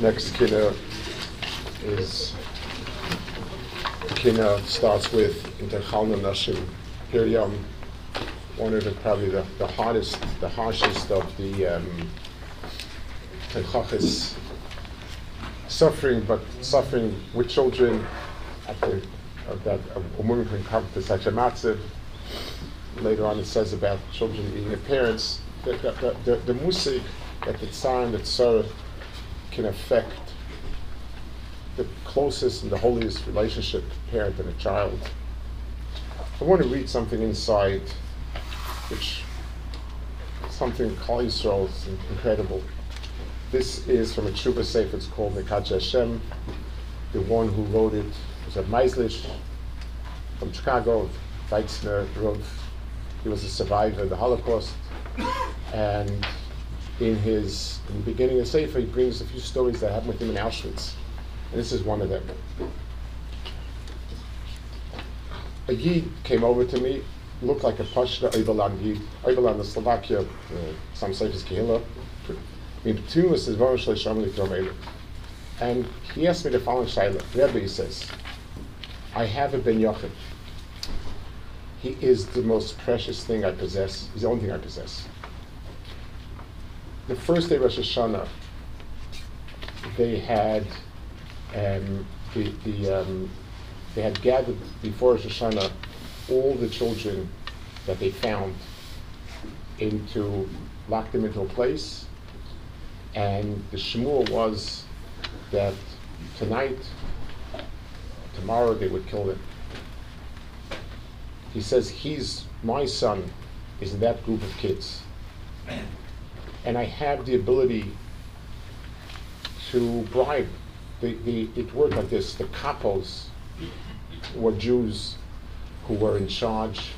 Next kina is kina starts with Interchalna Nashim Hiryam, one of the probably the, the hardest, the harshest of the um, suffering, but suffering with children. After that, a woman can come to such a matziv. Later on, it says about children eating their parents. The, the, the, the, the musik that the and the tsar can affect the closest and the holiest relationship parent and a child. I want to read something inside, which something Kal Yisrael is incredible. This is from a Tshuva Sefer, it's called Mekadshei Hashem. The one who wrote it was a Meisels from Chicago, Weitzner wrote, he was a survivor of the Holocaust. And in his in the beginning of Sefer, he brings a few stories that happened with him in Auschwitz. And this is one of them. A Yid came over to me, looked like a Pashta Oivalan Yid, Oivalan, the Slovakia, uh, some Sefer's Kehillah. And he asked me the following shaila. Rebbe, he says, I have a Ben Yochid. He is the most precious thing I possess. He's the only thing I possess. The first day Rosh Hashanah, they had um, the, the um, they had gathered before Rosh Hashanah all the children that they found into locked them into a place, and the shmur was that tonight, tomorrow they would kill them. He says he's my son is in that group of kids, and I have the ability to bribe the, the, it worked like this. The kapos were Jews who were in charge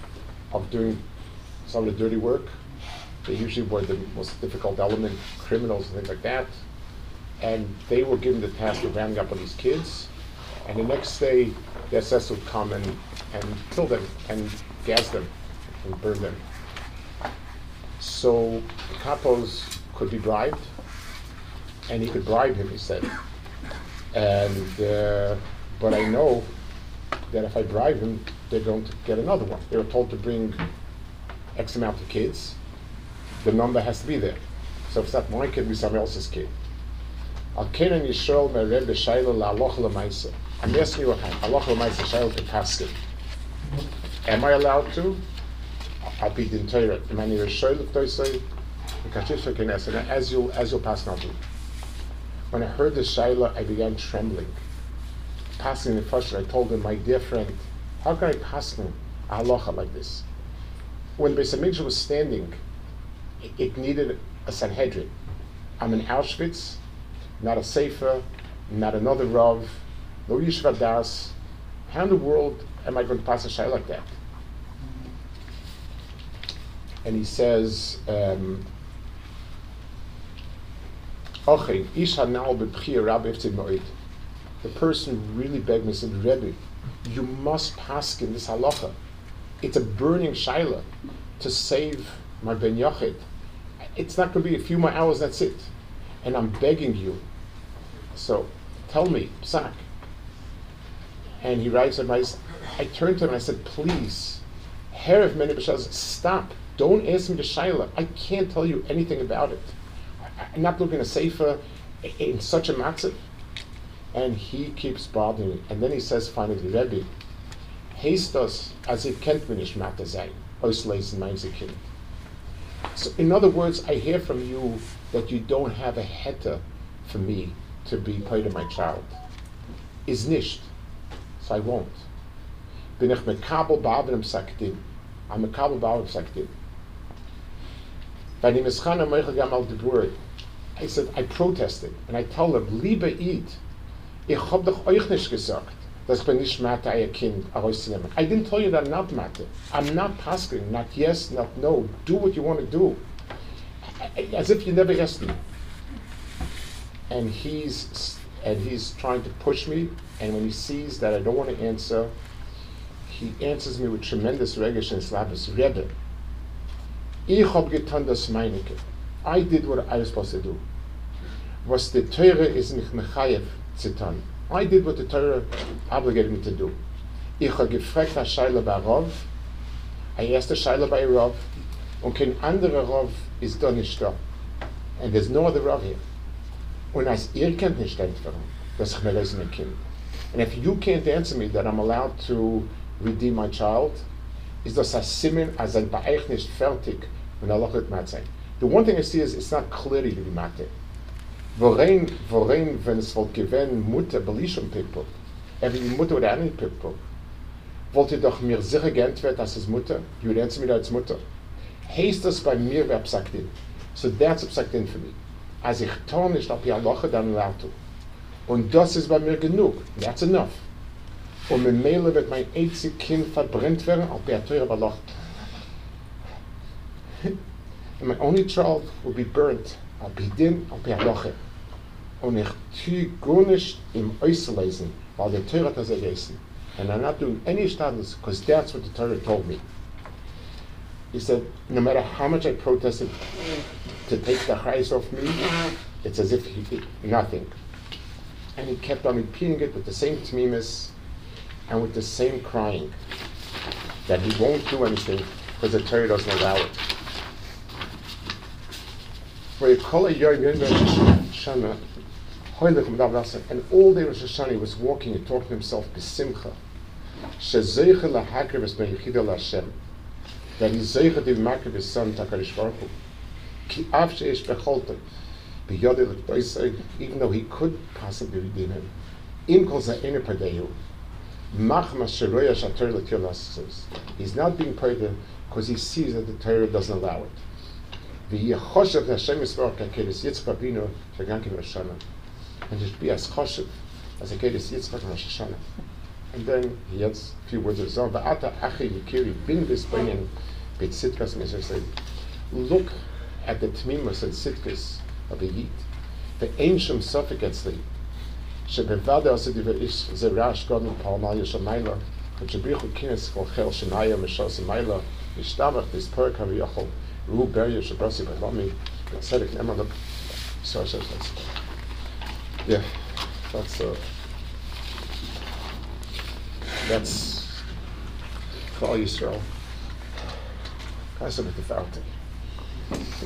of doing some of the dirty work. They usually were the most difficult element, criminals and things like that. And they were given the task of rounding up on these kids. And the next day, the SS would come and, and kill them and gas them and burn them. So capos could be bribed, and he could bribe him, he said. And uh, but I know that if I bribe him, they're going to get another one. They were told to bring X amount of kids. The number has to be there. So if it's not my kid, somebody else's kid. Al Yisrael. I'm asking you, Aloch L'Maisa Shayla Kepaskin. Am I allowed to? I'll be the Torah. Am I near Shayla Toisei? As you'll, as you'll pass do. When I heard the Shaila, I began trembling. Passing the first, I told him, my dear friend, how can I pass him a halacha like this? When Beis Hamikdash was standing, it, needed a Sanhedrin. I'm in Auschwitz, not a Sefer, not another Rav, no Yeshiva Das. How in the world am I going to pass a Shaila like that? And he says, um, the person really begged me, said, Rebbe, you must pass in this halacha. It's a burning shaila to save my ben yachid. It's not going to be a few more hours, that's it. And I'm begging you. So tell me, Psak. And he writes, I turned to him and I said, please, Herav Meni stop. Don't ask me to shaila. I can't tell you anything about it. I'm not looking at Sefer in such a matzah. And he keeps bothering me. And then he says finally, Rebbe, haste us as it can't finish matter sein, So in other words, I hear from you that you don't have a heta for me to be part of my child. Is nicht. So I won't. Bin ich mekabel ba'avim sakdim. I'm a mekabel ba'avim sakdim. I said, I protested. And I told him, Liebe Eid, ich hab doch euch nicht gesagt, dass ich bin nicht Mathe, ein Kind herauszunehmen. I didn't tell you that I'm not Mathe. I'm not asking, not yes, not no. Do what you want to do. As if you never asked me. And he's, and he's trying to push me, and when he sees that I don't want to answer, he answers me with tremendous regish and slavis. Rebbe, ich hab getan das meinige. I did what I was supposed to do. was the Torah is mich mechayev zu tun. I did what the Torah obligated me to do. Ich habe gefragt a Shaila bei asked a Shaila by Rav, und kein anderer ist da nicht da. And there's no other Rav here. Und als ihr könnt nicht antworten, dass ich mir mein Kind. And if you can't answer me that I'm allowed to redeem my child, is das a simin as ein nicht fertig, when Allah wird mat sein. The one thing I see is it's not clearly to be matte. Worein, worein, wenn es wollt gewähnen, Mutter, Belishum people, every Mutter oder any people, wollt ihr doch mir sicher geantwortet, dass es Mutter? You answer me als Mutter. Heißt das bei mir, wer sagt in? So that's sagt in for me. Als ich tue nicht auf die Aloche, dann lautu. Und das ist bei mir genug. That's enough. Und mit Mehle wird mein einzig Kind verbrennt werden, auf der Teure Baloch. And my only child will be burnt, auf die Din, auf der Loche. Und ich tue gar nicht im Äußerlesen, weil der Teure hat das ergessen. And I'm not doing any status, because that's what the Torah told me. He said, no matter how much I protested to take the highs off me, it's as if he did nothing. And he kept on repeating it with the same tmimis and with the same crying that he won't do anything because the Torah doesn't allow it. For call a young Shana, and all day Rosh Hashanah he was walking and talking to himself Hashem. That he's zeicha di makriv his son Takarish Baruch. Ki av sheish becholta. Biyodei l'kdoisei, even though he could possibly redeem him. Im kol za'ene l'kil. He's not being paid because he sees that the Torah doesn't allow it. V'yeh choshev Hashem yisbarach kakedes Yitzchak Abinu shagankim Rosh Hashanah. And just be as choshev as a kedes Yitzchak Rosh Hashanah. And then he adds a few words of his own. Va'ata achi yikiri bin bisbayin bit sitkas mesesei. Look at the tmimus and sitkas of a yid. The ancient suffix atzli. שבבד עושה דבר איש זה רעש גודל פעמל יש המיילה ושבריחו כינס כל חיל שנאיה משוס המיילה משתמך בספרק הריוחל Ruh, Berje, Shabrasi, Balami, Gasedik, Emerald, sorry, sorry, sorry. Yeah, that's, uh, that's all Yisrael. That's I bit the fountain.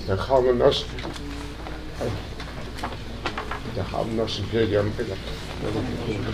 The Chalman Nosh, the Chalman Nosh, Pirgam,